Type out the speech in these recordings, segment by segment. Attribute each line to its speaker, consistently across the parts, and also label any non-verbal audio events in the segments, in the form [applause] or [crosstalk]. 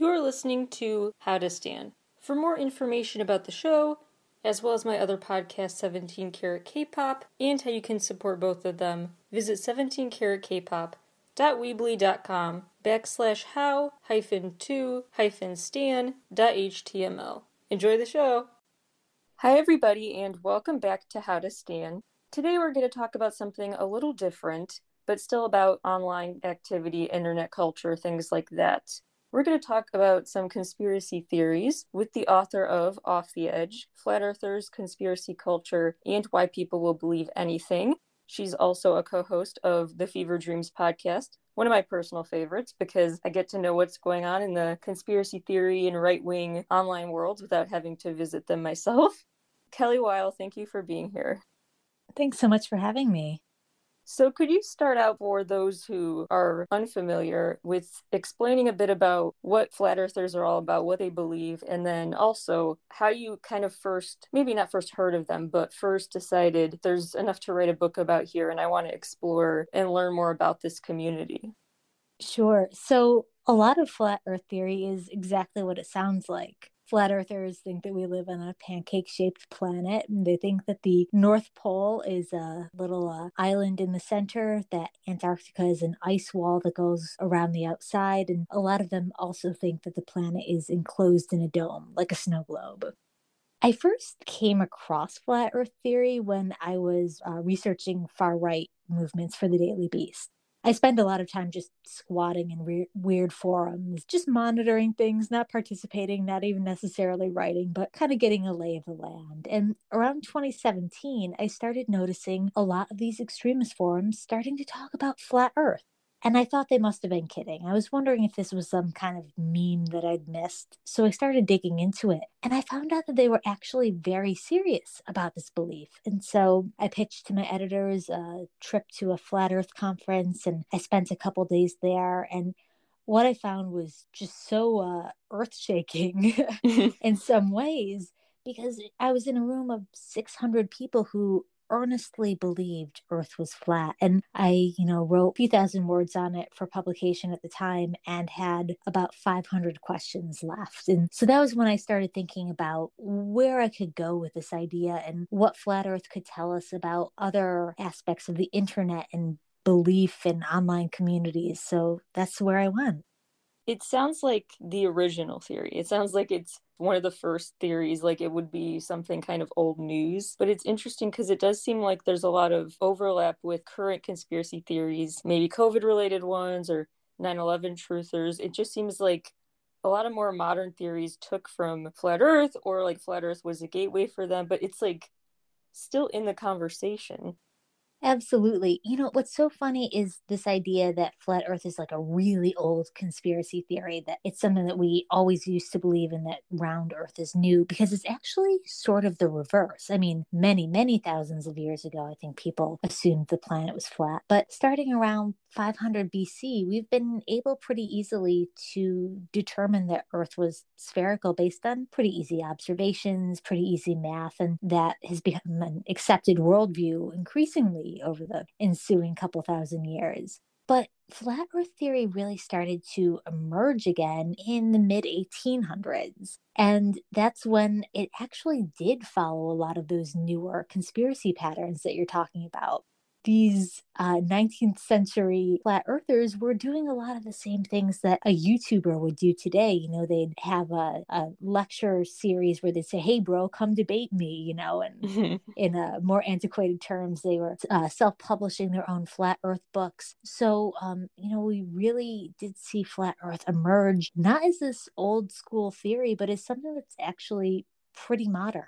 Speaker 1: You're listening to How to Stan. For more information about the show, as well as my other podcast, 17 Karat K-Pop, and how you can support both of them, visit 17karatkpop.weebly.com backslash how hyphen to hyphen stan dot html. Enjoy the show! Hi everybody and welcome back to How to Stan. Today we're going to talk about something a little different, but still about online activity, internet culture, things like that. We're going to talk about some conspiracy theories with the author of Off the Edge, Flat Earthers, Conspiracy Culture, and Why People Will Believe Anything. She's also a co host of the Fever Dreams podcast, one of my personal favorites because I get to know what's going on in the conspiracy theory and right wing online worlds without having to visit them myself. [laughs] Kelly Weill, thank you for being here.
Speaker 2: Thanks so much for having me.
Speaker 1: So, could you start out for those who are unfamiliar with explaining a bit about what flat earthers are all about, what they believe, and then also how you kind of first, maybe not first heard of them, but first decided there's enough to write a book about here and I want to explore and learn more about this community?
Speaker 2: Sure. So, a lot of flat earth theory is exactly what it sounds like flat earthers think that we live on a pancake shaped planet. And they think that the North Pole is a little uh, island in the center, that Antarctica is an ice wall that goes around the outside. And a lot of them also think that the planet is enclosed in a dome, like a snow globe. I first came across flat earth theory when I was uh, researching far right movements for the Daily Beast. I spend a lot of time just squatting in re- weird forums, just monitoring things, not participating, not even necessarily writing, but kind of getting a lay of the land. And around 2017, I started noticing a lot of these extremist forums starting to talk about flat Earth. And I thought they must have been kidding. I was wondering if this was some kind of meme that I'd missed. So I started digging into it. And I found out that they were actually very serious about this belief. And so I pitched to my editors a trip to a flat earth conference and I spent a couple days there. And what I found was just so uh, earth shaking [laughs] [laughs] in some ways because I was in a room of 600 people who earnestly believed Earth was flat. And I, you know, wrote a few thousand words on it for publication at the time and had about 500 questions left. And so that was when I started thinking about where I could go with this idea and what Flat Earth could tell us about other aspects of the internet and belief in online communities. So that's where I went.
Speaker 1: It sounds like the original theory. It sounds like it's one of the first theories, like it would be something kind of old news. But it's interesting because it does seem like there's a lot of overlap with current conspiracy theories, maybe COVID related ones or 9 11 truthers. It just seems like a lot of more modern theories took from flat earth or like flat earth was a gateway for them, but it's like still in the conversation.
Speaker 2: Absolutely. You know, what's so funny is this idea that flat earth is like a really old conspiracy theory, that it's something that we always used to believe in, that round earth is new, because it's actually sort of the reverse. I mean, many, many thousands of years ago, I think people assumed the planet was flat. But starting around 500 BC, we've been able pretty easily to determine that earth was spherical based on pretty easy observations, pretty easy math, and that has become an accepted worldview increasingly over the ensuing couple thousand years. But flat earth theory really started to emerge again in the mid 1800s. And that's when it actually did follow a lot of those newer conspiracy patterns that you're talking about these uh, 19th century flat earthers were doing a lot of the same things that a YouTuber would do today. You know, they'd have a, a lecture series where they'd say, Hey, bro, come debate me, you know, and in a more antiquated terms, they were uh, self publishing their own flat earth books. So, um, you know, we really did see flat earth emerge not as this old school theory, but as something that's actually pretty modern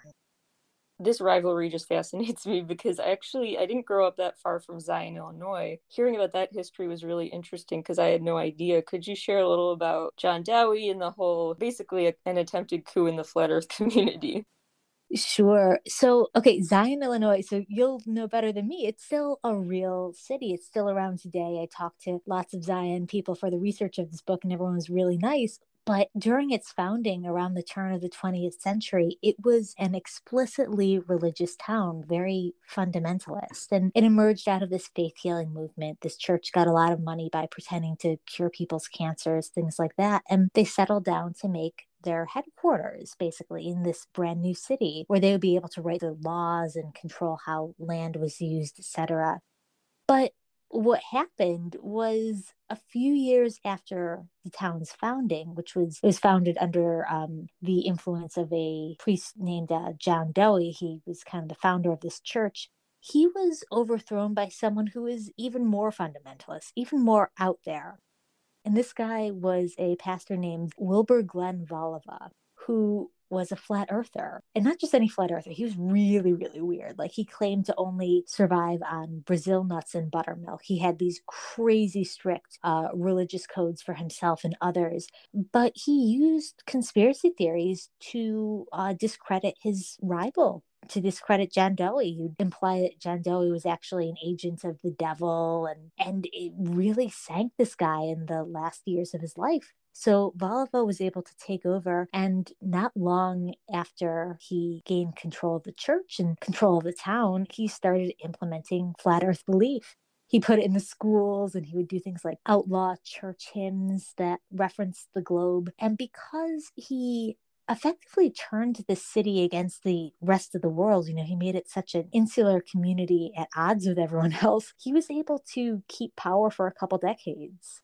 Speaker 1: this rivalry just fascinates [laughs] me because I actually I didn't grow up that far from Zion, Illinois. Hearing about that history was really interesting because I had no idea. Could you share a little about John Dowie and the whole basically a, an attempted coup in the flat earth [laughs] community?
Speaker 2: Sure. So, okay, Zion, Illinois. So you'll know better than me. It's still a real city. It's still around today. I talked to lots of Zion people for the research of this book, and everyone was really nice But during its founding around the turn of the 20th century, it was an explicitly religious town, very fundamentalist. And it emerged out of this faith healing movement. This church got a lot of money by pretending to cure people's cancers, things like that. And they settled down to make their headquarters basically in this brand new city where they would be able to write the laws and control how land was used etc but what happened was a few years after the town's founding, which was was founded under um, the influence of a priest named uh, John Dowie. He was kind of the founder of this church. He was overthrown by someone who is even more fundamentalist, even more out there. And this guy was a pastor named Wilbur Glenn Voliva, who was a flat earther and not just any flat earther he was really really weird like he claimed to only survive on brazil nuts and buttermilk he had these crazy strict uh, religious codes for himself and others but he used conspiracy theories to uh, discredit his rival to discredit John Dowie. You'd imply that John Dowie was actually an agent of the devil, and and it really sank this guy in the last years of his life. So Voliva was able to take over, and not long after he gained control of the church and control of the town, he started implementing flat earth belief. He put it in the schools and he would do things like outlaw church hymns that referenced the globe. And because he effectively turned the city against the rest of the world. You know, he made it such an insular community at odds with everyone [laughs] else. He was able to keep power for a couple decades.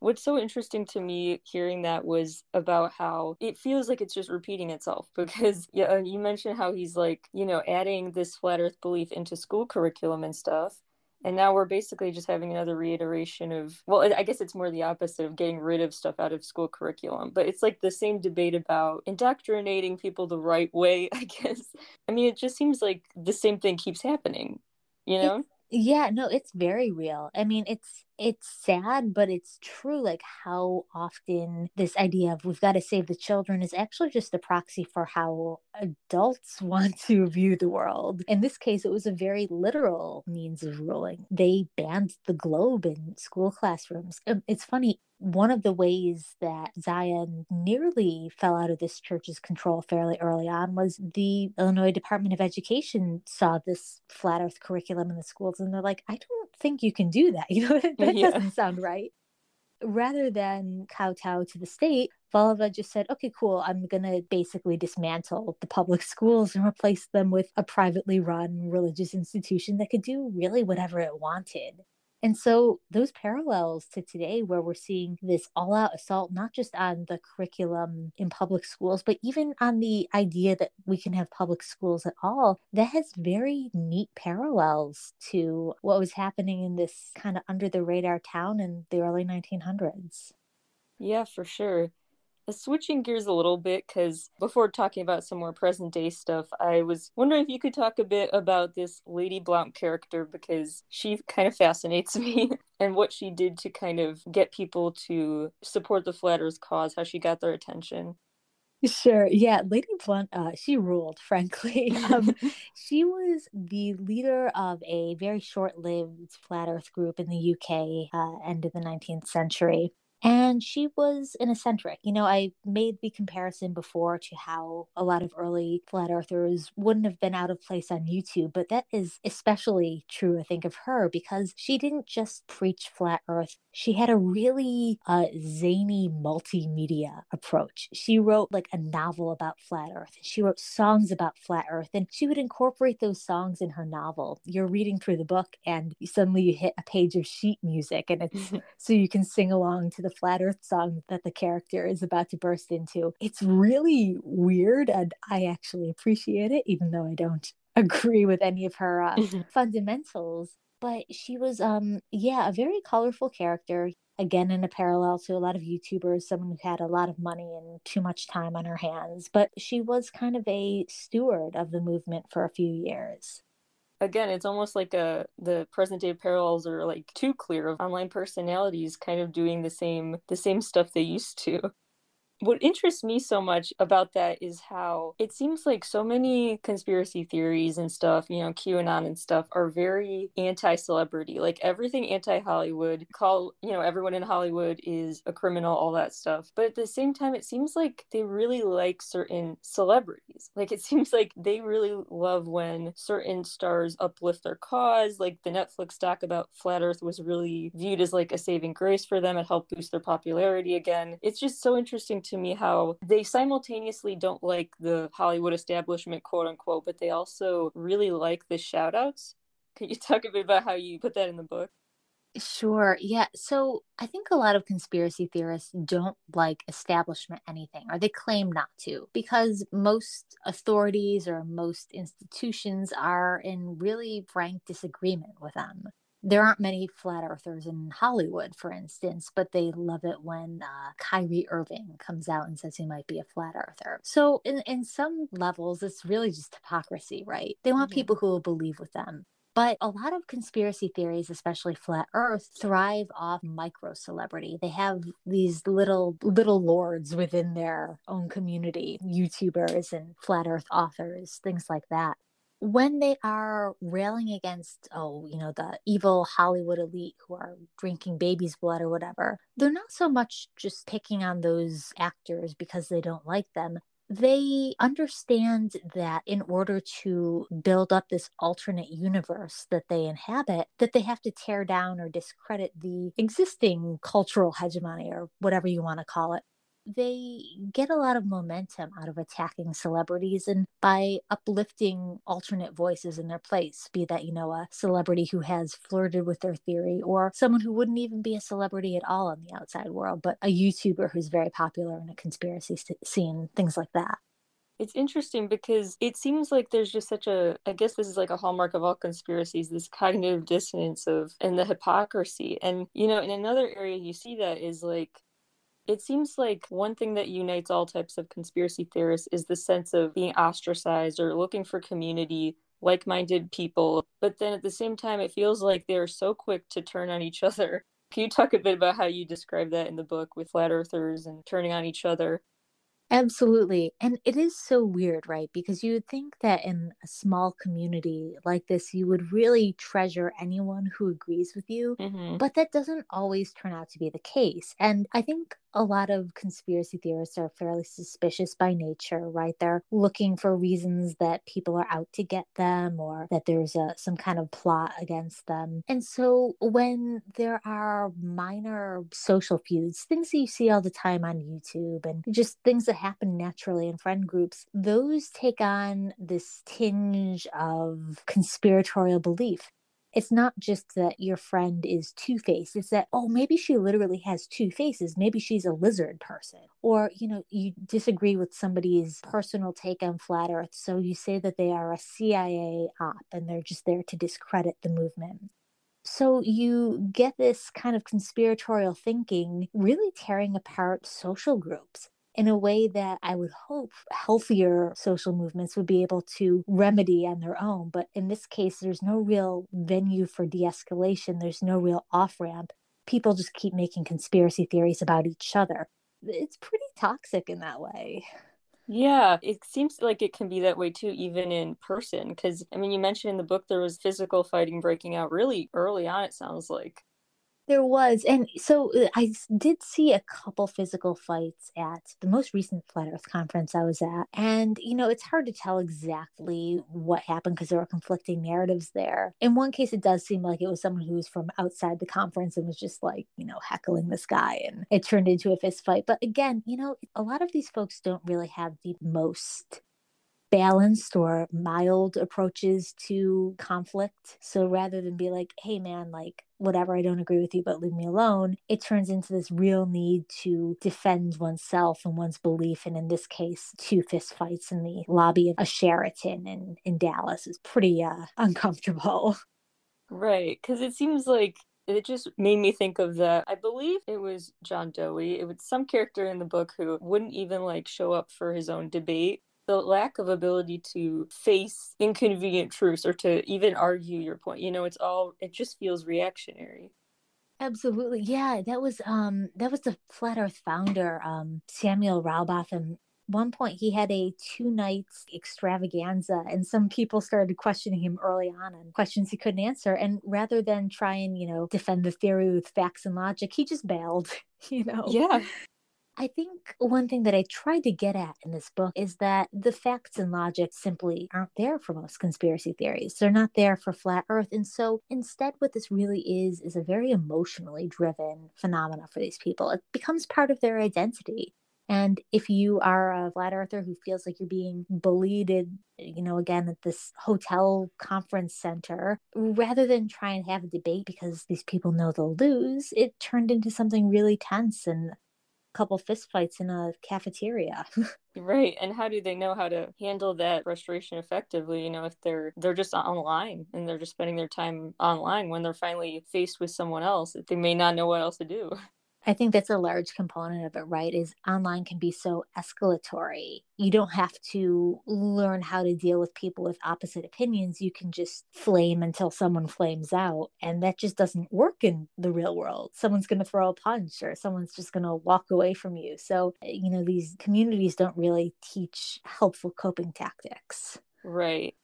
Speaker 1: What's so interesting to me hearing that was about how it feels like it's just repeating itself [laughs] because yeah, uh, you mentioned how he's like, you know, adding this flat earth belief into school curriculum and stuff. And now we're basically just having another reiteration of, well, I guess it's more the opposite of getting rid of stuff out of school curriculum. But it's like the same debate about indoctrinating people the right way, [laughs] I guess. I mean, it just seems like the same thing keeps happening, you know?
Speaker 2: Yeah, no, it's very real. I mean, it's it's sad, but it's true. Like how often this idea of we've got to save the children is actually just a proxy for how adults [laughs] want to view the world. In this case, it was a very literal means of ruling. They banned the globe in school classrooms. Um, it's funny, one of the ways that Zion nearly fell out of this church's control fairly early on was the Illinois Department of Education saw this flat earth curriculum in the schools and they're like, I don't think you can do that. [laughs] You know, that yeah. doesn't sound right. Rather than kowtow to the state, Voliva just said, okay, cool, I'm going to basically dismantle the public [laughs] schools and replace them with a privately run religious institution that could do really whatever it wanted. And so, those parallels to today, where we're seeing this all out assault, not just on the curriculum in public schools, but even on the idea that we can have public schools at all, that has very neat parallels to what was happening in this kind of under the radar town in the early 1900s.
Speaker 1: Yeah, for sure switching gears a little bit because before talking about some more present day stuff i was wondering if you could talk a bit about this lady blount character because she kind of fascinates [laughs] me and what she did to kind of get people to support the flat earth cause how she got their attention
Speaker 2: Sure. Yeah. Lady Blount, uh, she ruled, [laughs] frankly. Um, [laughs] she was the leader of a very short lived flat earth group in the UK, uh, end of the 19th century. And she was an eccentric. You know, I made the comparison before to how a lot of early flat earthers wouldn't have been out of place on YouTube, but that is especially true, I think, of her because she didn't just preach flat earth. She had a really uh, zany multimedia approach. She wrote like a novel about flat earth. She wrote songs about flat earth, and she would incorporate those songs in her novel. You're reading through the book, and suddenly you hit a page of sheet music, and it's [laughs] so you can sing along to the flat earth song that the character is about to burst into. It's really weird and I actually appreciate it, even though I don't [laughs] agree with any of her uh, [laughs] fundamentals. But she was, um, yeah, a very colorful character. Again, in a parallel to a lot of YouTubers, someone who had a lot of money and too much time on her hands. But she was kind of a steward of the movement for a few years
Speaker 1: again it's almost like a the present day parallels are like too clear of online personalities kind of doing the same the same stuff they used to what interests me so much about that is how it seems like so many conspiracy theories and stuff, you know, QAnon and stuff are very anti celebrity. Like everything anti Hollywood, call, you know, everyone in Hollywood is a criminal, all that stuff. But at the same time, it seems like they really like certain celebrities. [laughs] Like it seems like they really love when certain stars uplift their cause. Like the Netflix doc about Flat Earth was really viewed as like a saving grace for them. It helped boost their popularity again. It's just so interesting to me how they simultaneously don't like the Hollywood establishment, quote unquote, but they also really like the shout outs. Can you [laughs] talk a bit about how you put that in the book?
Speaker 2: Sure. Yeah. So I think a lot of conspiracy theorists don't like establishment anything, or they claim not to, because most authorities or most institutions are in really frank disagreement with them there aren't many flat earthers in Hollywood, for instance, but they love it when uh, Kyrie Irving comes out and says he might be a flat earther. So, in, in some levels, it's really just hypocrisy, right? They want mm-hmm. people who will believe with them. But a lot of conspiracy theories, especially flat earth, thrive off micro celebrity. They have these little little lords within their own community, YouTubers and flat earth authors, things like that when they are railing against, oh, you know, the evil Hollywood elite who are drinking baby's blood or whatever, they're not so much just picking on those actors because they don't like them. They understand that in order to build up this alternate universe that they inhabit, that they have to tear down or discredit the existing cultural hegemony or whatever you want to call it they get a lot of momentum out of attacking celebrities and by uplifting alternate voices in their place, be that, you know, a celebrity who has flirted with their theory or someone who wouldn't even be a celebrity at all in the outside world, but a YouTuber who's very popular in a conspiracy scene, things like that.
Speaker 1: It's interesting because it seems like there's just such a I guess this is like a hallmark of all conspiracies, this cognitive dissonance of and the hypocrisy. And you know, in another area you see that is like it seems like one thing that unites all types of conspiracy theorists is the sense of being ostracized or looking for community, like minded people. But then at the same time, it feels like they're so quick to turn on each other. [laughs] Can you talk a bit about how you describe that in the book with flat earthers and turning on each other?
Speaker 2: Absolutely. And it is so weird, right? Because you would think that in a small community like this, you would really treasure anyone who agrees with you. Mm-hmm. But that doesn't always turn out to be the case. And I think a lot of conspiracy theorists are fairly suspicious by nature, right? They're looking for reasons that people are out to get them or that there's a, some kind of plot against them. And so when there are minor social feuds, things that you see all the time on YouTube and just things that happen naturally in friend groups, those take on this tinge of conspiratorial belief it's not just that your friend is two faced. It's that, oh, maybe she literally has two faces. Maybe she's a lizard person. Or, you know, you disagree with somebody's personal take on flat earth. So you say that they are a CIA op and they're just there to discredit the movement. So you get this kind of conspiratorial thinking really tearing apart social groups in a way that I would hope healthier social movements would be able to remedy on their own. But in this case, there's no real venue for de escalation, there's no real off ramp. People just keep making conspiracy theories about each other. It's pretty toxic in that way.
Speaker 1: Yeah, it seems like it can be that way too, even in person. Because, I mean, you mentioned in the book there was physical fighting breaking out really early on, it sounds like.
Speaker 2: There was. And so uh, I did see a couple physical fights at the most recent Flat Earth conference I was at. And, you know, it's hard to tell exactly what happened because there were conflicting narratives there. In one case, it does seem like it was someone who was from outside the conference and was just like, you know, heckling this guy and it turned into a fist fight. But again, you know, a lot of these folks don't really have the most balanced or mild approaches to conflict. So rather than be like, hey man, like whatever, I don't agree with you, but leave me alone, it turns into this real need to defend oneself and one's belief. And in this case, two fist fights in the lobby of a Sheraton in, in Dallas is pretty uh, [laughs] uncomfortable.
Speaker 1: Right. Because it seems like it just made me think of that. I believe it was John Doe. It was some character in the book who wouldn't even like show up for his own debate the lack of ability to face inconvenient truths or to even argue your point. You know, it's all, it just feels reactionary.
Speaker 2: Absolutely. Yeah, that was um that was the flat earth founder, um Samuel Rowbotham. One point he had a two nights extravaganza and some people started questioning him early on and questions he couldn't answer. And rather than try and, you know, defend the theory with facts and logic, he just bailed, [laughs] you know.
Speaker 1: Yeah.
Speaker 2: I think one thing that I tried to get at in this book is that the facts and logic simply aren't there for most conspiracy theories. They're not there for flat earth. And so instead, what this really is, is a very emotionally driven phenomena for these people. It becomes part of their identity. And if you are a flat earther who feels like you're being bullied, you know, again at this hotel conference center, rather than try and have a debate because these people know they'll lose, it turned into something really tense and couple fistfights in a cafeteria. [laughs]
Speaker 1: right. And how do they know how to handle that frustration effectively, you know, if they're they're just online and they're just spending their time online when they're finally faced with someone else, they may not know what else to do. [laughs]
Speaker 2: I think that's a large component of it, right? Is online can be so escalatory. You don't have to learn how to deal with people with opposite opinions. You can just flame until someone flames out. And that just doesn't work in the real world. Someone's going to throw a punch or someone's just going to walk away from you. So, eh, you know, these communities don't really teach helpful coping tactics.
Speaker 1: Right.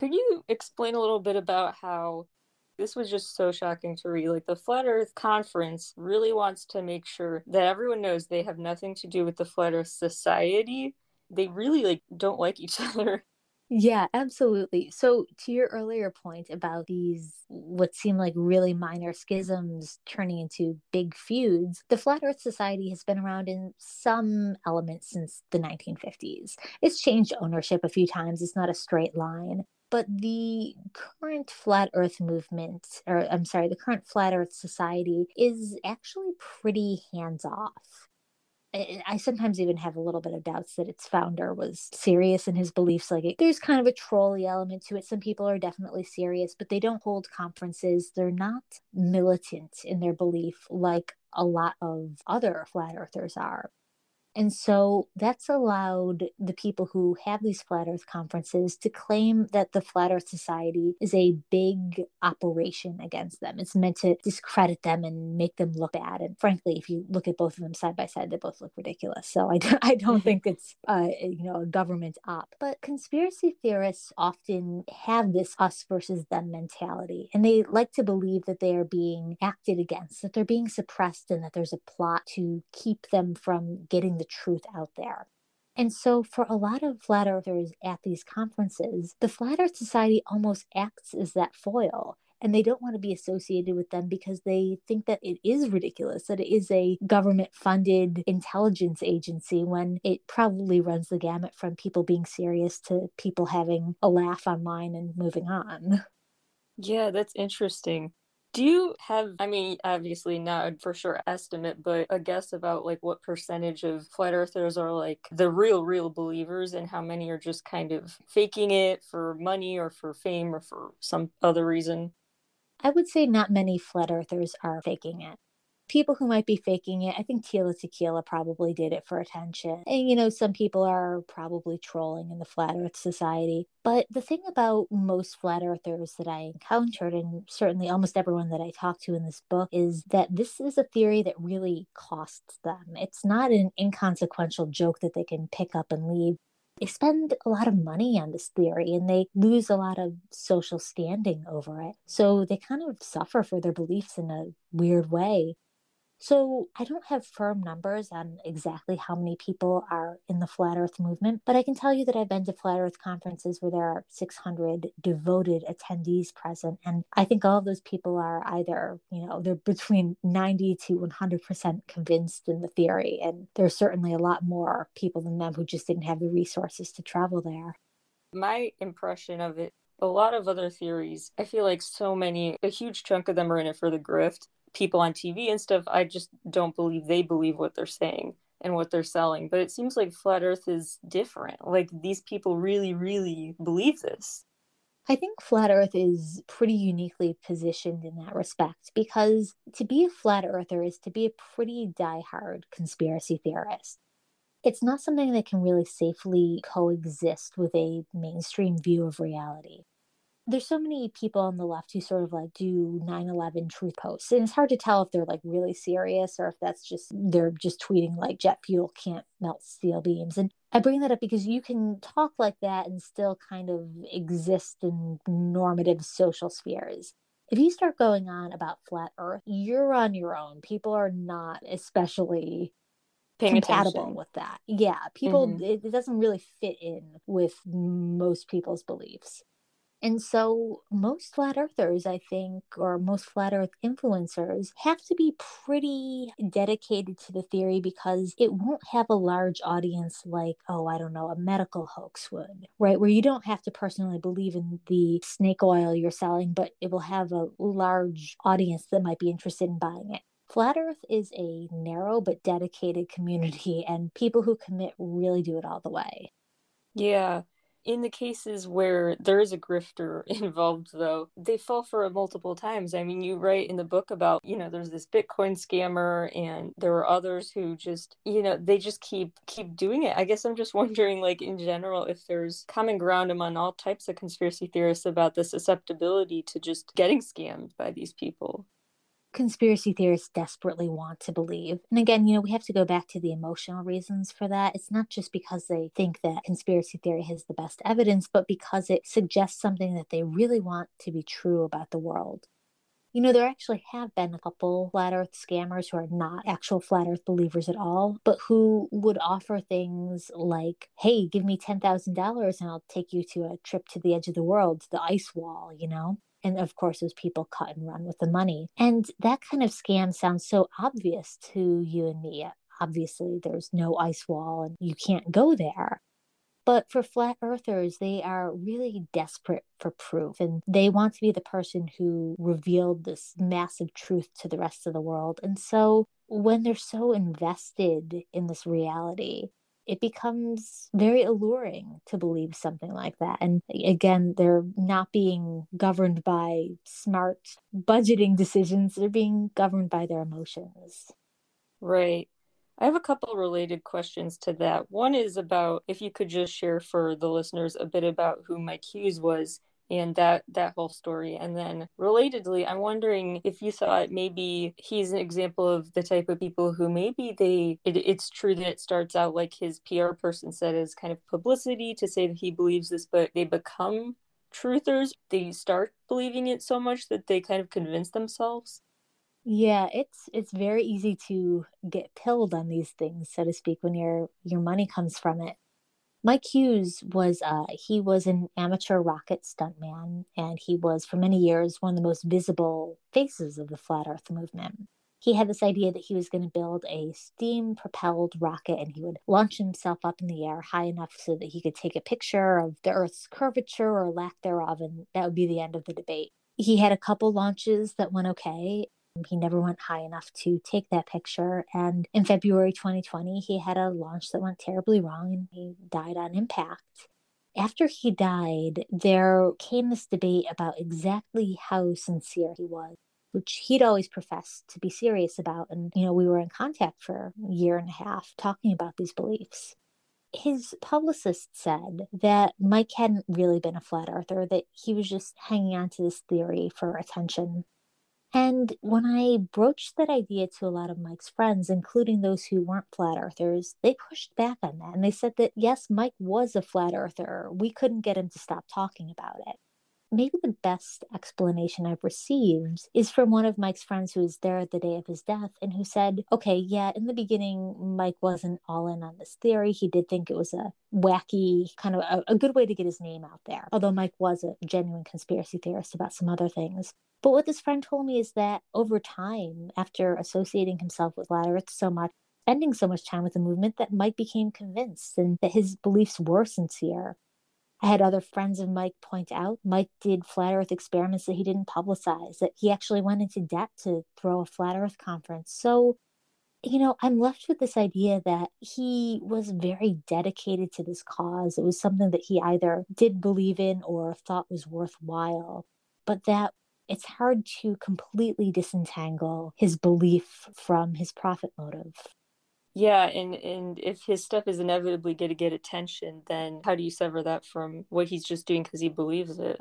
Speaker 1: Could you explain a little bit about how this was just so shocking to read. Like the Flat Earth Conference really wants to make sure that everyone knows they have nothing to do with the Flat Earth Society. They really like don't like each [laughs] other.
Speaker 2: Yeah, absolutely. So, to your earlier point about these, what seem like really minor schisms turning into big feuds, the Flat Earth Society has been around in some elements since the 1950s. It's changed ownership a few times, it's not a straight line but the current flat earth movement or i'm sorry the current flat earth society is actually pretty hands off I sometimes even have a little bit of doubts that its founder was serious in his beliefs. Like, there's kind of a trolly element to it. Some people are definitely serious, but they don't hold conferences. They're not militant in their belief like a lot of other flat earthers are. And so that's allowed the people who have these flat earth conferences to claim that the Flat Earth Society is a big operation against them. It's meant to discredit them and make them look bad. And frankly, if you look at both of them side by side, they both look ridiculous. So I, [laughs] I don't [laughs] think it's, uh, you know, a government op. But conspiracy theorists often have this us versus them mentality. And they like to believe that they are being acted against, that they're being suppressed, and that there's a plot to keep them from getting the truth out there. And so, for a lot of flat earthers at these conferences, the Flat Earth Society almost acts as that foil. And they don't want to be associated with them because they think that it is ridiculous, that it is a government funded intelligence agency when it probably runs the gamut from people being serious to people having a laugh online and moving on.
Speaker 1: Yeah, that's interesting. Do you have, I mean, obviously not for sure estimate, but a guess about like what percentage of flat earthers are like the real, real believers and how many are just kind of faking it for money or for fame or for some other reason?
Speaker 2: I would say not many flat earthers are faking it people who might be faking it, I think Tila Tequila probably did it for attention. And, you know, some people are probably trolling in the Flat Earth Society. But the thing about most flat earthers that I encountered, and certainly almost everyone that I talked to in this book, is that this is a theory that really costs them. It's not an inconsequential joke that they can pick up and leave they spend a lot of money on this theory and they lose a lot of social standing over it. So they kind of suffer for their beliefs in a weird way. So I don't have firm numbers on exactly how many people are in the flat earth movement, but I can tell you that I've been to flat earth conferences where there are 600 devoted attendees present. And I think all of those people are either, you know, they're between 90 to 100% convinced in the theory. And there's certainly a lot more people than them who just didn't have the resources to travel there.
Speaker 1: My impression of it a lot of other theories, I feel like so many, a huge chunk of them are in it for the grift people on TV and stuff, I just don't believe they believe what they're saying and what they're selling. But it seems like flat earth is different. Like these people really, really believe this.
Speaker 2: I think flat earth is pretty uniquely positioned in that respect because to be a flat earther is to be a pretty die-hard conspiracy theorist. It's not something that can really safely coexist with a mainstream view of reality there's so many people on the left who sort of like do 9-11 truth posts and it's hard to tell if they're like really serious or if that's just they're just tweeting like jet fuel can't melt steel beams and i bring that up because you can talk like that and still kind of exist in normative social spheres if you start going on about flat earth you're on your own people are not especially Paying compatible attention. with that yeah people mm-hmm. it, it doesn't really fit in with most people's beliefs and so, most flat earthers, I think, or most flat earth influencers, have to be pretty dedicated to the theory because it won't have a large audience like, oh, I don't know, a medical hoax would, right? Where you don't have to personally believe in the snake oil you're selling, but it will have a large audience that might be interested in buying it. Flat Earth is a narrow but dedicated community, and people who commit really do it all the way.
Speaker 1: Yeah in the cases where there is a grifter [laughs] involved though they fall for it multiple times. I mean you write in the book about you know there's this bitcoin scammer and there were others who just you know they just keep keep doing it. I guess i'm just [laughs] wondering like in general if there's common ground among all types of conspiracy theorists about the susceptibility to just getting scammed by these people
Speaker 2: conspiracy theorists desperately want to believe. And again, you know, we have to go back to the emotional reasons for that. It's not just because they think that conspiracy theory has the best evidence, but because it suggests something that they really want to be true about the world. You know, there actually have been a couple flat earth scammers who are not actual flat earth believers at all, but who would offer things like, hey, give me $10,000 and I'll take you to a trip to the edge of the world, to the ice wall, you know? And of course, those people cut and run with the money. And that kind of scam sounds so obvious to you and me. Obviously, there's no ice wall and you can't go there. But for flat earthers, they are really desperate for proof and they want to be the person who revealed this massive truth to the rest of the world. And so when they're so invested in this reality, it becomes very alluring to believe something like that. And again, they're not being governed by smart budgeting decisions, they're being governed by their emotions.
Speaker 1: Right. I have a couple related questions to that. One is about if you could just share for the listeners a bit about who Mike Hughes was and that that whole story. And then relatedly i'm wondering if you thought maybe he's an example of the type of people who maybe they it, it's true that it starts out like his pr person said as kind of publicity to say that he believes this but they become truthers. They start believing it so much that they kind of convince themselves.
Speaker 2: Yeah it's it's very easy to get pilled on these things so to speak when your your money comes from it Mike Hughes was uh, he was an amateur rocket stuntman, and he was for many years one of the most visible faces of the flat Earth movement. He had this idea that he was going to build a steam propelled rocket and he would launch himself up in the air high enough so that he could take a picture of the Earth's curvature or lack thereof, and that would be the end of the debate. He had a couple launches that went okay, he never went high enough to take that picture. And in February 2020, he had a launch that went terribly wrong and he died on impact. After he died, there came this debate about exactly how sincere he was, which he'd always professed to be serious about. And, you know, we were in contact for a year and a half talking about these beliefs his publicist said that Mike hadn't really been a flat earther, that he was just hanging on to this theory for attention. And when I broached that idea to a lot of Mike's friends, including those who weren't flat earthers, they pushed back on that. And they said that, yes, Mike was a flat earther. We couldn't get him to stop talking about it maybe the best explanation I've received is from one of Mike's friends who was there at the day of his death and who said, okay, yeah, in the beginning, Mike wasn't all in on this theory. He did think it was a wacky, kind of a, a good way to get his name out there, although Mike was a genuine conspiracy theorist about some other things. But what this friend told me is that over time, after associating himself with Flat Earth so much, spending so much time with the movement, that Mike became convinced and that his beliefs were sincere. I had other friends of Mike point out Mike did flat earth experiments that he didn't publicize, that he actually went into debt to throw a flat earth conference. So, you know, I'm left with this idea that he was very dedicated to this cause. It was something that he either did believe in or thought was worthwhile, but that it's hard to completely disentangle his belief from his profit motive.
Speaker 1: Yeah, and and if his stuff is inevitably going to get attention, then how do you sever that from what he's just doing because he believes it?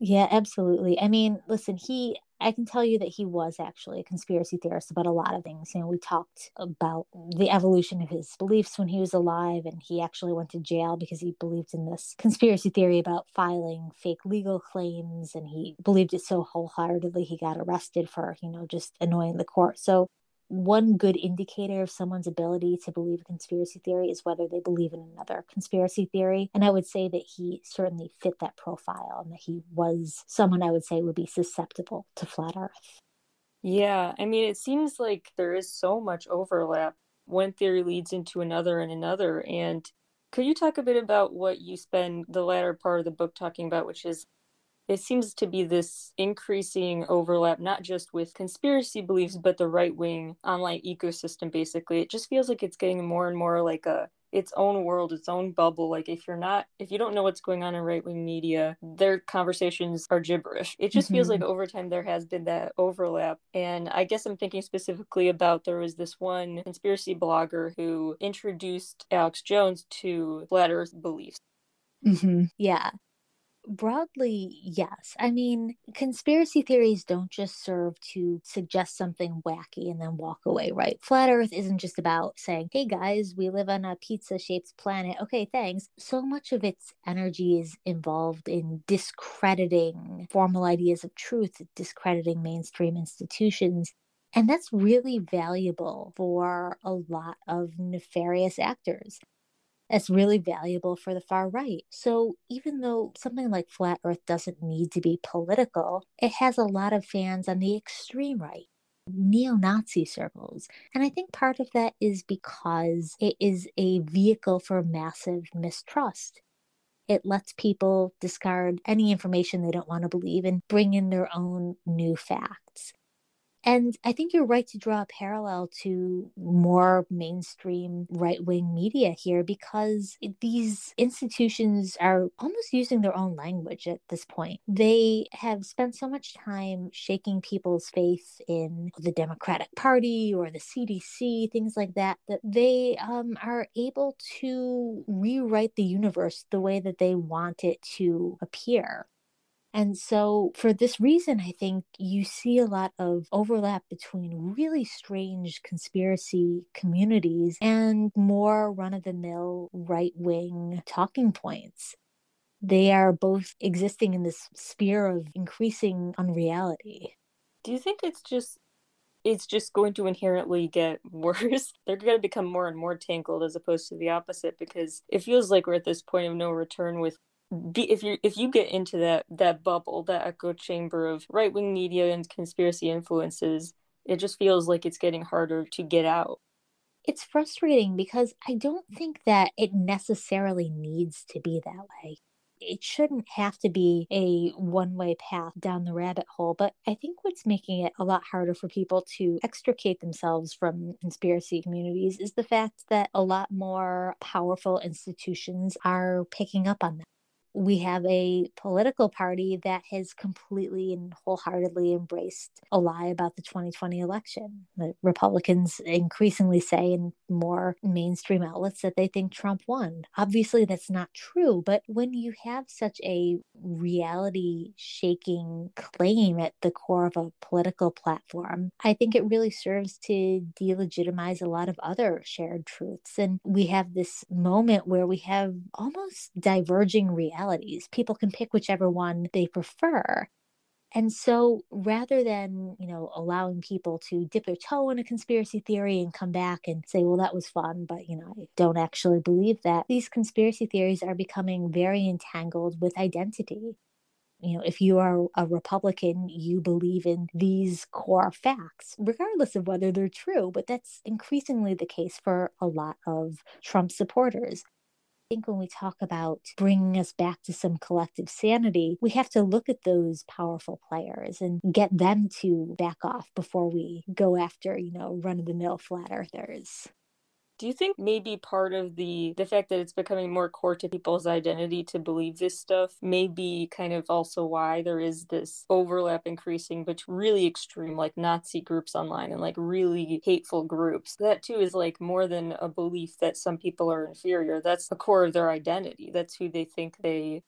Speaker 2: Yeah, absolutely. I mean, listen, he I can tell you that he was actually a conspiracy theorist about a lot of things. You know, we talked about the evolution of his beliefs when he was alive, and he actually went to jail because he believed in this conspiracy theory about filing fake legal claims, and he believed it so wholeheartedly he got arrested for, you know, just annoying the court. So one good indicator of someone's ability to believe a conspiracy theory is whether they believe in another conspiracy theory. And I would say that he certainly fit that profile and that he was someone I would say would be susceptible to flat earth.
Speaker 1: Yeah, I mean, it seems like there is so much overlap. One theory leads into another and another. And could you talk a bit about what you spend the latter part of the book talking about, which is it seems to be this increasing overlap, not just with conspiracy beliefs, but the right wing online ecosystem, basically. It just feels like it's getting more and more like a its own world, its own bubble. Like if you're not, if you don't know what's going on in right wing media, their conversations are gibberish. It just mm-hmm. feels like mm-hmm. over time there has been that overlap. And I guess I'm thinking specifically about there was this one conspiracy blogger who introduced Alex Jones to flat Earth beliefs.
Speaker 2: Mm-hmm. Yeah broadly, yes. I mean, conspiracy theories don't just serve to suggest something wacky and then walk away, right? Flat Earth isn't just about saying, hey guys, we live on a pizza shaped planet. Okay, thanks. So much of its energy is involved in discrediting formal ideas of truth, discrediting mainstream institutions. And that's really valuable for a lot of nefarious actors that's really valuable for the far right. So even though something like Flat Earth doesn't need to be political, it has a lot of fans on the extreme right neo Nazi circles. And I think part of that is because it is a vehicle for massive mistrust. It lets people discard any information they don't want to believe and bring in their own new facts. And I think you're right to draw a parallel to more mainstream right wing media here because these institutions are almost using their own language at this point. They have spent so much time shaking people's faith in the Democratic Party or the CDC, things like that, that they um, are able to rewrite the universe the way that they want it to appear. And so, for this reason, I think you see a lot of overlap between really strange conspiracy communities and more run of the mill right wing talking points. They are both existing in this sphere of increasing unreality.
Speaker 1: Do you think it's just it's just going to inherently get [laughs] worse. They're going to become more and more tangled as opposed to the opposite because it feels like we're at this point of no return with if you if you get into that that bubble, that echo chamber of right wing media and conspiracy influences, it just feels like it's getting harder to get out.
Speaker 2: It's frustrating because I don't think that it necessarily needs to be that way. It shouldn't have to be a one way path down the rabbit hole, but I think what's making it a lot harder for people to extricate themselves from conspiracy communities is the fact that a lot more powerful institutions are picking up on that we have a political party that has completely and wholeheartedly embraced a lie about the 2020 election. The Republicans increasingly say in more mainstream outlets that they think Trump won. Obviously, that's not true, but when you have such a reality shaking claim at the core of a political platform, I think it really serves to delegitimize a lot of other shared truths. And we have this moment where we have almost diverging realities People can pick whichever one they prefer. And so rather than, you know, allowing people to dip their toe in a conspiracy theory and come back and say, well, that was fun, but, you know, I don't actually believe that, these conspiracy theories are becoming very entangled with identity. You know, if you are a Republican, you believe in these core facts, regardless of whether they're true. But that's increasingly the case for a lot of Trump supporters think when we talk about bringing us back to some collective sanity, we have to look at those powerful players and get them to back off before we go after, you know, run of the mill flat earthers.
Speaker 1: Do you think maybe part of the the fact that it's becoming more core to people's identity to believe this stuff may be kind of also why there is this overlap increasing between really extreme like Nazi groups online and like really hateful groups? That too is like more than a belief that some people are inferior. That's the core of their identity. That's who they think they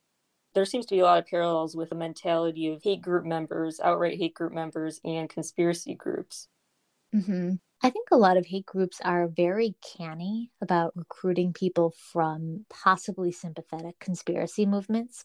Speaker 1: there seems to be a lot of parallels with the mentality of hate group members, outright hate group members, and conspiracy groups.
Speaker 2: Mm-hmm. I think a lot of hate groups are very canny about recruiting people from possibly sympathetic conspiracy movements.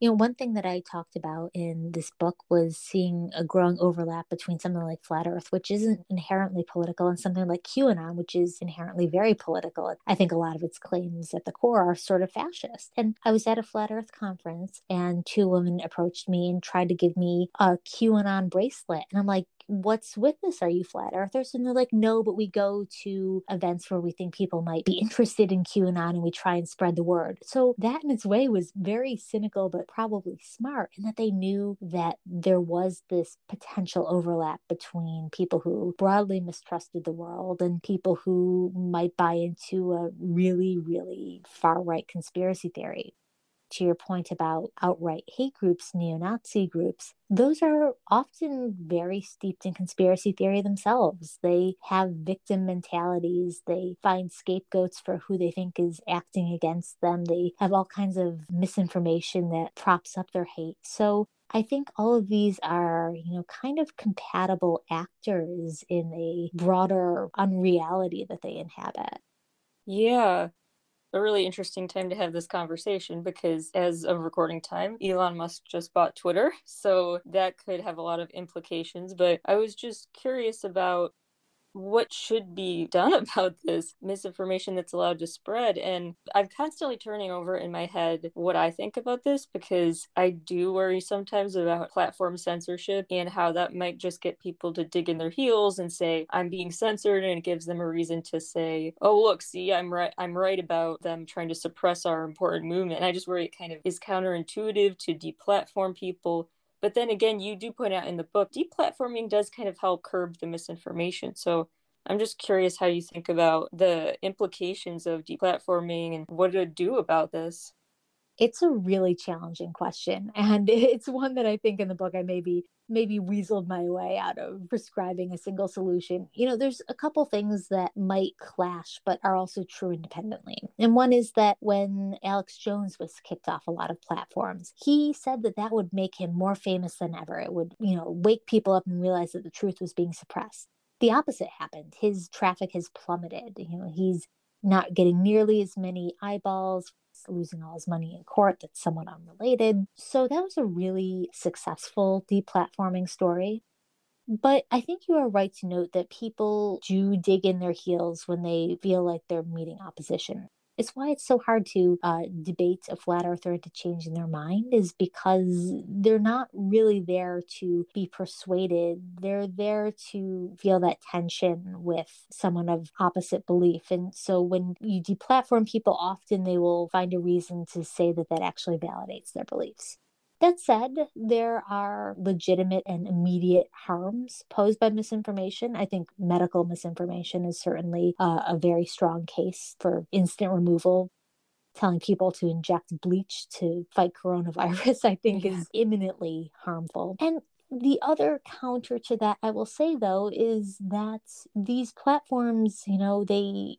Speaker 2: You know, one thing that I talked about in this book was seeing a growing overlap between something like Flat Earth, which isn't inherently political, and something like QAnon, which is inherently very political. I think a lot of its claims at the core are sort of fascist. And I was at a Flat Earth conference, and two women approached me and tried to give me a QAnon bracelet. And I'm like, what's with this? Are you flat earthers? And they're like, no, but we go to events where we think people might be [laughs] interested in QAnon and we try and spread the word. So that in its way was very cynical, but probably smart in that they knew that there was this potential overlap between people who broadly mistrusted the world and people who might buy into a really, really far right conspiracy theory to your point about outright hate groups, neo Nazi groups, those are often very steeped in conspiracy theory themselves. They have victim mentalities. They find scapegoats for who they think is acting against them. They have all kinds of misinformation that props up their hate. So I think all of these are, you know, kind of compatible actors in a broader unreality that they inhabit.
Speaker 1: Yeah a really interesting time to have this conversation because as of recording time, Elon Musk just bought Twitter. [laughs] So that could have a lot of implications. But I was just curious about what should be done [laughs] about this misinformation that's allowed to spread. And I'm constantly turning over in my head what I think about this because I do worry sometimes about platform censorship and how that might just get people to dig in their heels and say, I'm being censored, and it gives them a reason to say, Oh, look, see, I'm right I'm right about them trying to suppress our important movement. And I just worry it kind of is counterintuitive to deplatform people but then again, you do point out in the book, deplatforming does kind of help curb the misinformation. So I'm just curious how you think about the implications of deplatforming and what to do about this.
Speaker 2: It's a really challenging question. And [laughs] it's one that I think in the book I maybe maybe weaseled my way out of prescribing a single solution. You know, there's a couple things that might clash, but are also true independently. And one is that when Alex Jones was kicked off a lot of platforms, he said that that would make him more famous than ever. It would, you know, wake people up and realize that the truth was being suppressed. The opposite happened. His traffic has plummeted. You know, he's not getting nearly as many eyeballs losing all his money in court that's somewhat unrelated. So that was a really successful deplatforming story. But I think you are right to note that people do dig in their heels when they feel like they're meeting opposition. It's why it's so hard to uh, debate a flat earther to change in their mind, is because they're not really there to be persuaded. They're there to feel that tension with someone of opposite belief. And so when you deplatform people, often they will find a reason to say that that actually validates their beliefs. That said, there are legitimate and immediate harms posed by misinformation. I think medical misinformation is certainly uh, a very strong case for instant removal. Telling people to inject bleach to fight coronavirus, [laughs] I think, yeah. is imminently harmful. And the other counter to that, I will say though, is that these platforms, you know, they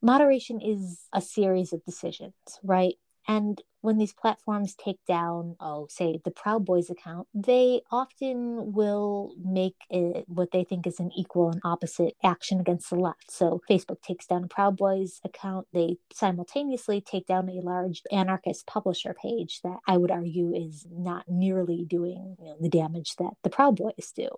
Speaker 2: moderation is a series of decisions, right? And when these platforms take down, oh, say the Proud Boys account, they often will make it what they think is an equal and opposite action against the left. So Facebook takes down a Proud Boys account. They simultaneously take down a large anarchist publisher page that I would argue is not nearly doing you know, the damage that the Proud Boys do.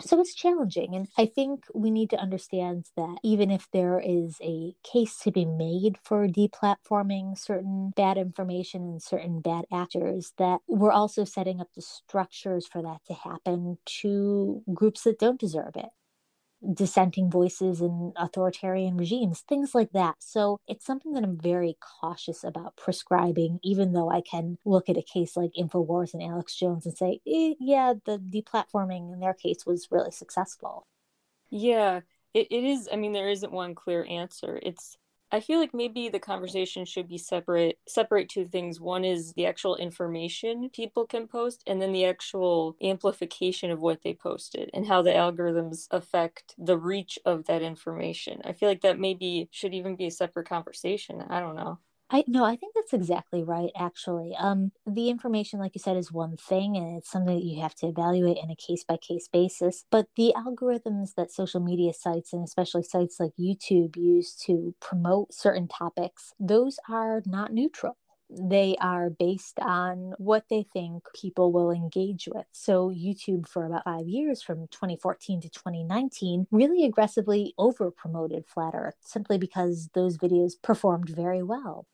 Speaker 2: So it's challenging. And I think we need to understand that even if there is a case to be made for deplatforming certain bad information and certain bad actors, that we're also setting up the structures for that to happen to groups that don't deserve it dissenting voices in authoritarian regimes, things like that. So it's something that I'm very cautious about prescribing, even though I can look at a case like InfoWars and Alex Jones and say, eh, yeah, the deplatforming in their case was really successful.
Speaker 1: Yeah, it, it is. I mean, there isn't one clear answer. It's I feel like maybe the conversation should be separate separate two things. One is the actual information people can post and then the actual amplification of what they posted and how the algorithms affect the reach of that information. I feel like that maybe should even be a separate conversation. I don't know.
Speaker 2: I no, I think that's exactly right actually. Um the information like you said is one thing and it's something that you have to evaluate in a case by case basis, but the algorithms that social media sites and especially sites like YouTube use to promote certain topics, those are not neutral they are based on what they think people will engage with. So, YouTube, for about five years, from 2014 to 2019, really aggressively over promoted Flat Earth simply because those videos performed very well.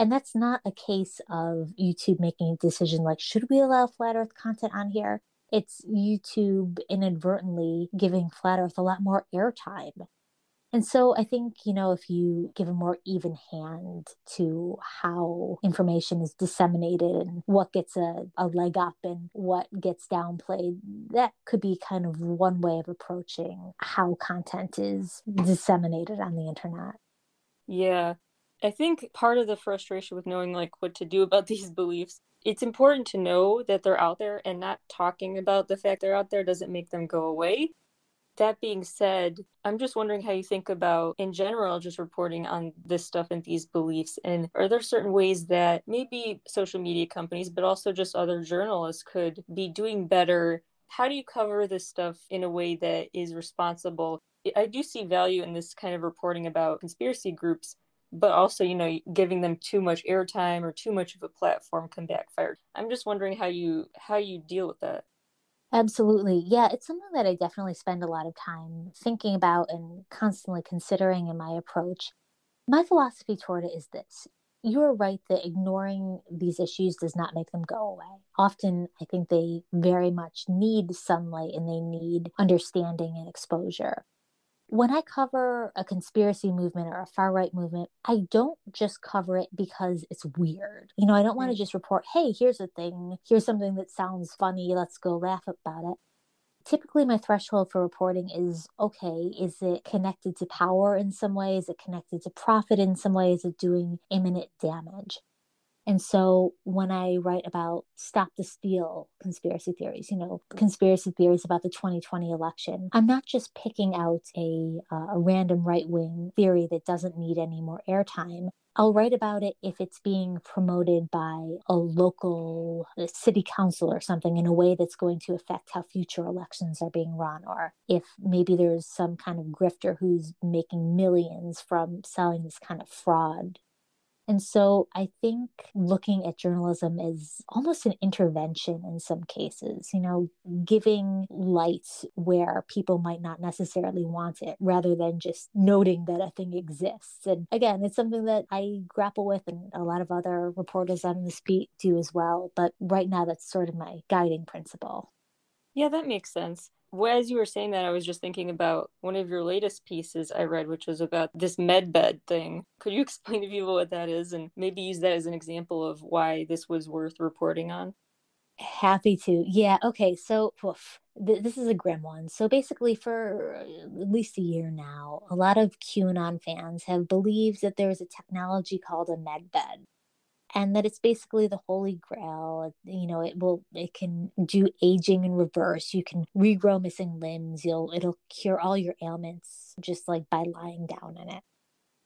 Speaker 2: And that's not a case of YouTube making a decision like, should we allow flat earth content on here? It's YouTube inadvertently giving flat earth a lot more airtime. And so I think, you know, if you give a more even hand to how information is disseminated and what gets a, a leg up and what gets downplayed, that could be kind of one way of approaching how content is disseminated on the internet.
Speaker 1: Yeah. I think part of the frustration with knowing like what to do about [laughs] these beliefs, it's important to know that they're out there and not talking about the fact they're out there doesn't make them go away. That being said, I'm just wondering how you think about in general just reporting on this stuff and these beliefs and are there certain ways that maybe social media companies but also just other journalists could be doing better? How do you cover this stuff in a way that is responsible? I do see value in this kind of reporting about conspiracy groups but also you know giving them too much airtime or too much of a platform can backfire. I'm just wondering how you how you deal with that.
Speaker 2: Absolutely. Yeah it's something that i definitely spend a lot of time thinking about and constantly considering in my approach. My philosophy toward it is this you're right that ignoring these issues does not make them go away. Often, I think they very much need sunlight and they need understanding and exposure when I cover a conspiracy movement or a far right movement, I don't just cover it because it's weird. You know, I don't want to mm. just report, hey, here's a thing, here's something that sounds funny, let's go laugh about it. Typically, my threshold for reporting is okay, is it connected to power in some way? Is it connected to profit in some way? Is it doing imminent damage? And so when I write about stop the steal conspiracy theories, you know, conspiracy theories about the 2020 election, I'm not just picking out a, uh, a random right wing theory that doesn't need any more airtime. I'll write about it if it's being promoted by a local city council or something in a way that's going to affect how future elections are being run, or if maybe there's some kind of grifter who's making millions from selling this kind of fraud and so I think looking at journalism is almost an intervention in some cases, you know, giving light where people might not necessarily want it rather than just noting that a thing exists. And again, it's something that I grapple with and a lot of other reporters on the beat do as well. But right now, that's sort of my guiding principle.
Speaker 1: Yeah, that makes sense well, as you were saying that, I was just thinking about one of your latest pieces I read, which was about this med bed thing. Could you [laughs] explain to people what that is and maybe use that as an example of why this was worth reporting on?
Speaker 2: Happy to. Yeah. Okay. So, oof, th- this is a grim one. So, basically, for uh, at least a year now, a lot of QAnon fans have believed that there is a technology called a med bed and that it's basically the holy grail you know it will it can do aging in reverse you can regrow missing limbs you'll it'll cure all your ailments just like by lying down in it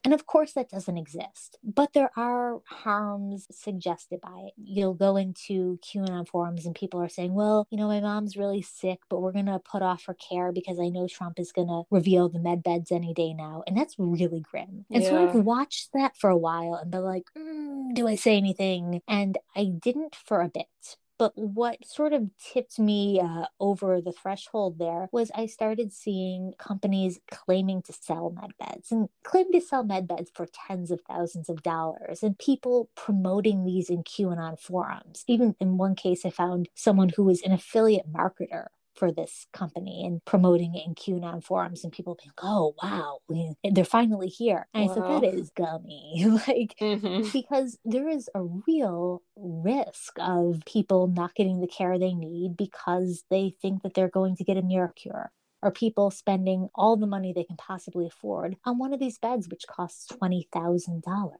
Speaker 2: and of course, that doesn't exist, but there are harms suggested by it. You'll go into QAnon forums and people are saying, well, you know, my mom's really sick, but we're going to put off her care because I know Trump is going to reveal the med beds any day now. And that's really grim. And yeah. so I've watched that for a while and been like, mm, do I say anything? And I didn't for a bit but what sort of tipped me uh, over the threshold there was I started seeing companies claiming to sell med beds and claim to sell med beds for tens of thousands of dollars, and people promoting these in QAnon forums. Even in one case, I found someone who was an affiliate marketer for this company and promoting it in QAnon forums and people being like, oh wow, they're finally here. And wow. I said, that is gummy. [laughs] like mm-hmm. because there is a real risk of people not getting the care they need because they think that they're going to get a miracle cure or people spending all the money they can possibly afford on one of these beds which costs $20,000.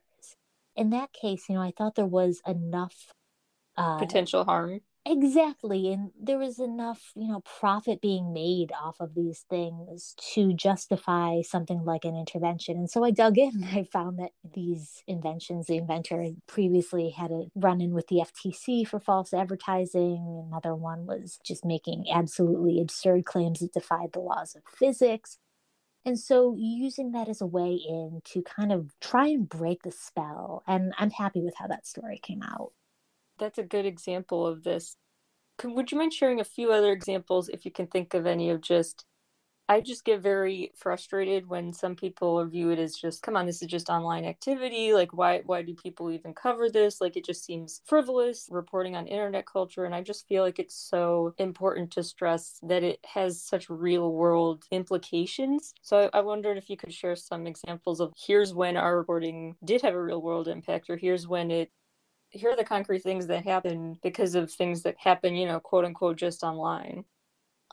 Speaker 2: In that case, you know, I thought there was enough
Speaker 1: uh, potential harm
Speaker 2: Exactly. And there was enough, you know, profit being made off of these things to justify something like an intervention. And so I dug in [laughs] I found that these inventions, the inventor previously had a run in with the FTC for false advertising. Another one was just making absolutely absurd claims that defied the laws of physics. And so using that as a way in to kind of try and break the spell. And I'm happy with how that story came out.
Speaker 1: That's a good example of this. Could, would you mind sharing a few other examples if you can think of any of just I just get very frustrated when some people view it as just, come on, this is just online activity. Like, why why do people even cover this? Like, it just seems frivolous reporting on internet culture. And I just feel like it's so important to stress that it has such real world implications. So I, I wondered if you could share some examples of here's when our reporting did have a real world impact, or here's when it here are the concrete things that happen because of things that happen, you know, quote unquote, just online.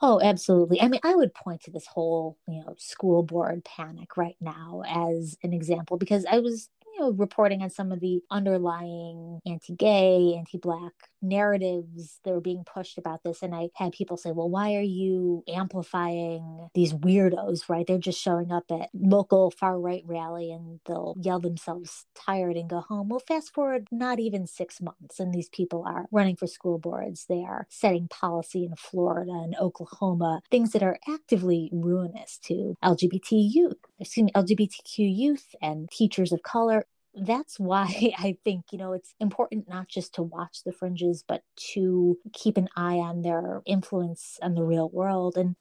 Speaker 2: Oh, absolutely. I mean, I would point to this whole, you know, school board panic right now as an example because I was know, reporting on some of the underlying anti gay, anti black narratives that were being pushed about this. And I had people say, well, why are you amplifying these weirdos, right? They're just showing up at local far right rally and they'll yell themselves tired and go home. Well, fast forward not even six months, and these people are running for school boards. They are setting policy in Florida and Oklahoma, things that are actively ruinous to LGBT youth, excuse me, LGBTQ youth and teachers of color that's why [laughs] I think, you know, it's important not just to watch the fringes, but to keep an eye on their influence on the real world. And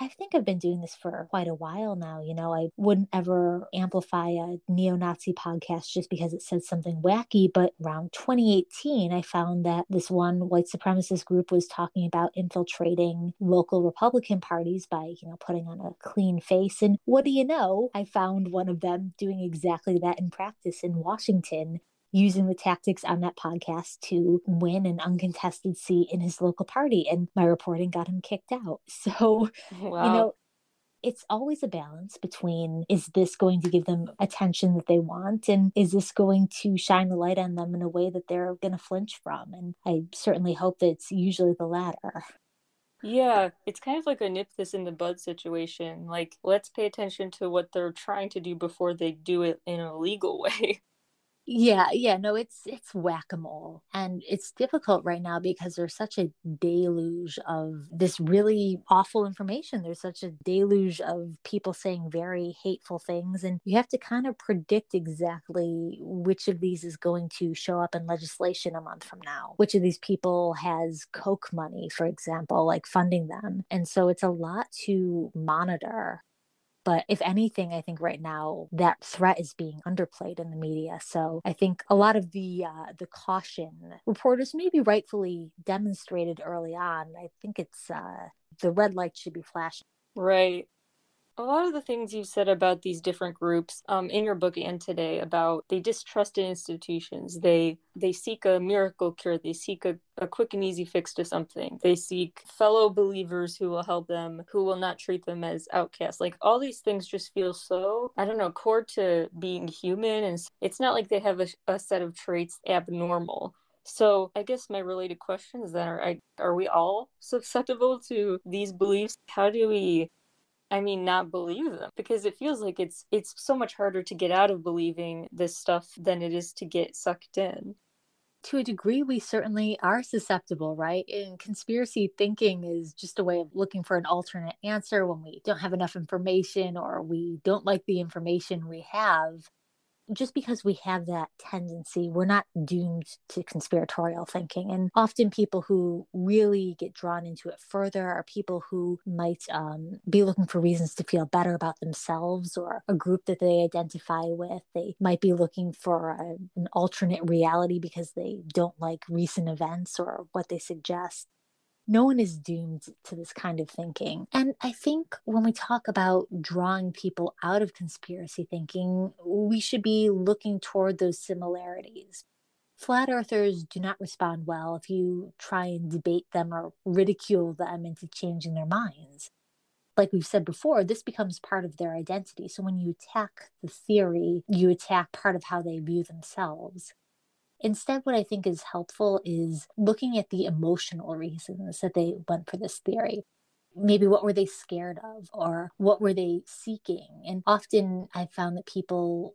Speaker 2: I think I've been doing this for quite a while now. You know, I wouldn't ever amplify a neo Nazi podcast just because it said something wacky. But around 2018, I found that this one white supremacist group was talking about infiltrating local Republican parties by, you know, putting on a clean face. And what do you know? I found one of them doing exactly that in practice in Washington using the tactics on that podcast to win an uncontested seat in his local party. And my reporting got him kicked out. [laughs] So, wow. you know, it's always a balance between is this going to give them attention that they want and is this going to shine a light on them in a way that they're going to flinch from and i certainly hope that it's usually the latter
Speaker 1: yeah, it's kind of like a nip this in the bud situation. Like, let's pay attention to what they're trying to do before they do it in a legal [laughs] way.
Speaker 2: Yeah, yeah, no, it's it's whack-a-mole. And it's difficult right now because there's such a deluge of this really awful information. There's such a deluge of people saying very hateful things and you have to kind of predict exactly which of these is going to show up in legislation a month from now. Which of these people has Koch money, for example, like funding them. And so it's a lot to monitor but if anything, I think right now that threat is being underplayed in the media. So I think a lot of the uh, the caution reporters maybe rightfully demonstrated early on. I think it's uh, the red light should be flashing.
Speaker 1: Right a lot of the things you said about these different groups um, in your book and today about they distrust institutions they they seek a miracle cure they seek a, a quick and easy fix to something they seek fellow believers who will help them who will not treat them as outcasts like all these things just feel so i don't know core to being human and it's not like they have a, a set of traits abnormal so I guess my related question is then are, are we all susceptible to these beliefs? How do we I mean, not believe them because it feels like it's it's so much harder to get out of believing this stuff than it is to get sucked in.
Speaker 2: To a degree, we certainly are susceptible, right? And conspiracy thinking is just a way of looking for an alternate answer when we don't have enough information or we don't like the information we have just because we have that tendency, we're not doomed to conspiratorial thinking. And often people who really get drawn into it further are people who might um, be looking for reasons to feel better about themselves or a group that they identify with. They might be looking for a, an alternate reality because they don't like recent events or what they suggest no one is doomed to this kind of thinking. And I think when we talk about drawing people out of conspiracy thinking, we should be looking toward those similarities. Flat earthers do not respond well if you try and debate them or ridicule them into changing their minds. Like we've said before, this becomes part of their identity. So when you attack the theory, you attack part of how they view themselves Instead, what I think is helpful is looking at the emotional reasons that they went for this theory. Maybe what were they scared of or what were they seeking? And often i found that people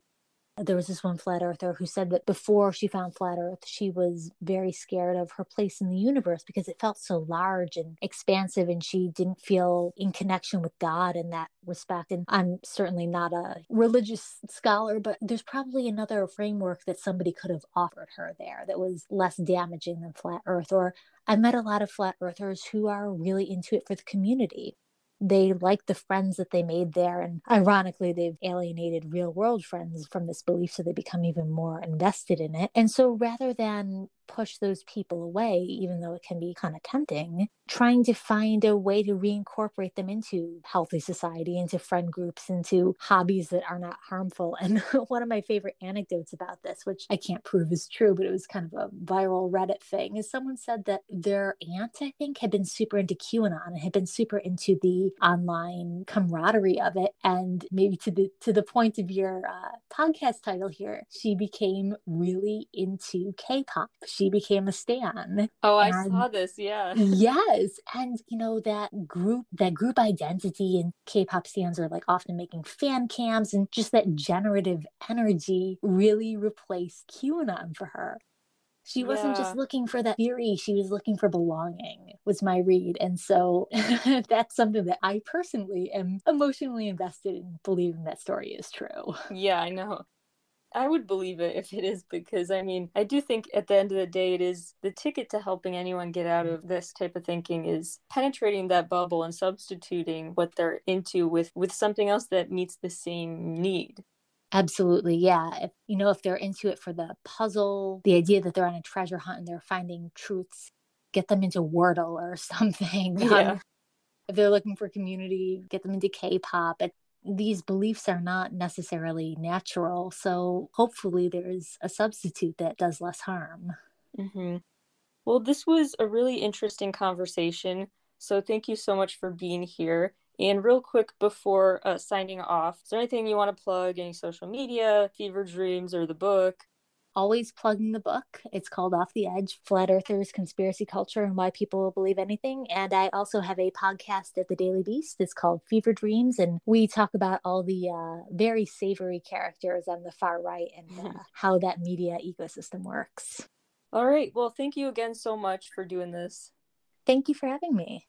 Speaker 2: there was this one flat earther who said that before she found flat earth, she was very scared of her place in the universe because it felt so large and expansive, and she didn't feel in connection with God in that respect. And I'm certainly not a religious scholar, but there's probably another framework that somebody could have offered her there that was less damaging than flat earth. Or I met a lot of flat earthers who are really into it for the community they like the friends that they made there. And ironically, they've alienated real world friends from this belief, so they become even more invested in it. And so rather than push those people away, even though it can be kind of tempting, trying to find a way to reincorporate them into healthy society, into friend groups, into hobbies that are not harmful. And [laughs] one of my favorite anecdotes about this, which I can't prove is true, but it was kind of a viral Reddit thing, is someone said that their aunt, I think, had been super into QAnon and had been super into the online camaraderie of it. And maybe to the to the point of your uh, podcast title here, she became really into K-pop she became a stan.
Speaker 1: Oh, I and saw this. Yeah. [laughs]
Speaker 2: yes, and you know that group, that group identity, and K-pop stans are like often making fan cams, and just that generative energy really replaced QAnon for her. She wasn't yeah. just looking for that theory, she was looking for belonging, was my read. And so [laughs] that's something that I personally am emotionally invested in believing that story is true.
Speaker 1: Yeah, I know. I would believe it if it is because I mean, I do think at the end of the day, it is the ticket to helping anyone get out of this type of thinking is penetrating that bubble and substituting what they're into with with something else that meets the same need.
Speaker 2: Absolutely. Yeah. If, you know, if they're into it for the puzzle, the idea that they're on a treasure hunt and they're finding truths, get them into Wordle or [laughs] something. Yeah. Um, if they're looking for community, get them into K pop these beliefs are not necessarily natural. So hopefully there's a substitute that does less harm.
Speaker 1: Mm-hmm. Well, this was a really interesting conversation. So thank you so much for being here. And real quick before uh, signing off, is there anything you want to plug? Any social media, Fever Dreams, or the book?
Speaker 2: Always plugging the book. It's called Off the Edge Flat Earthers, Conspiracy Culture, and Why People Will Believe Anything. And I also have a podcast at the Daily Beast. It's called Fever Dreams. And we talk about all the uh, very savory characters on the far right and uh, [laughs] how that media ecosystem works.
Speaker 1: All right. Well, thank you again so much for doing this.
Speaker 2: Thank you for having me.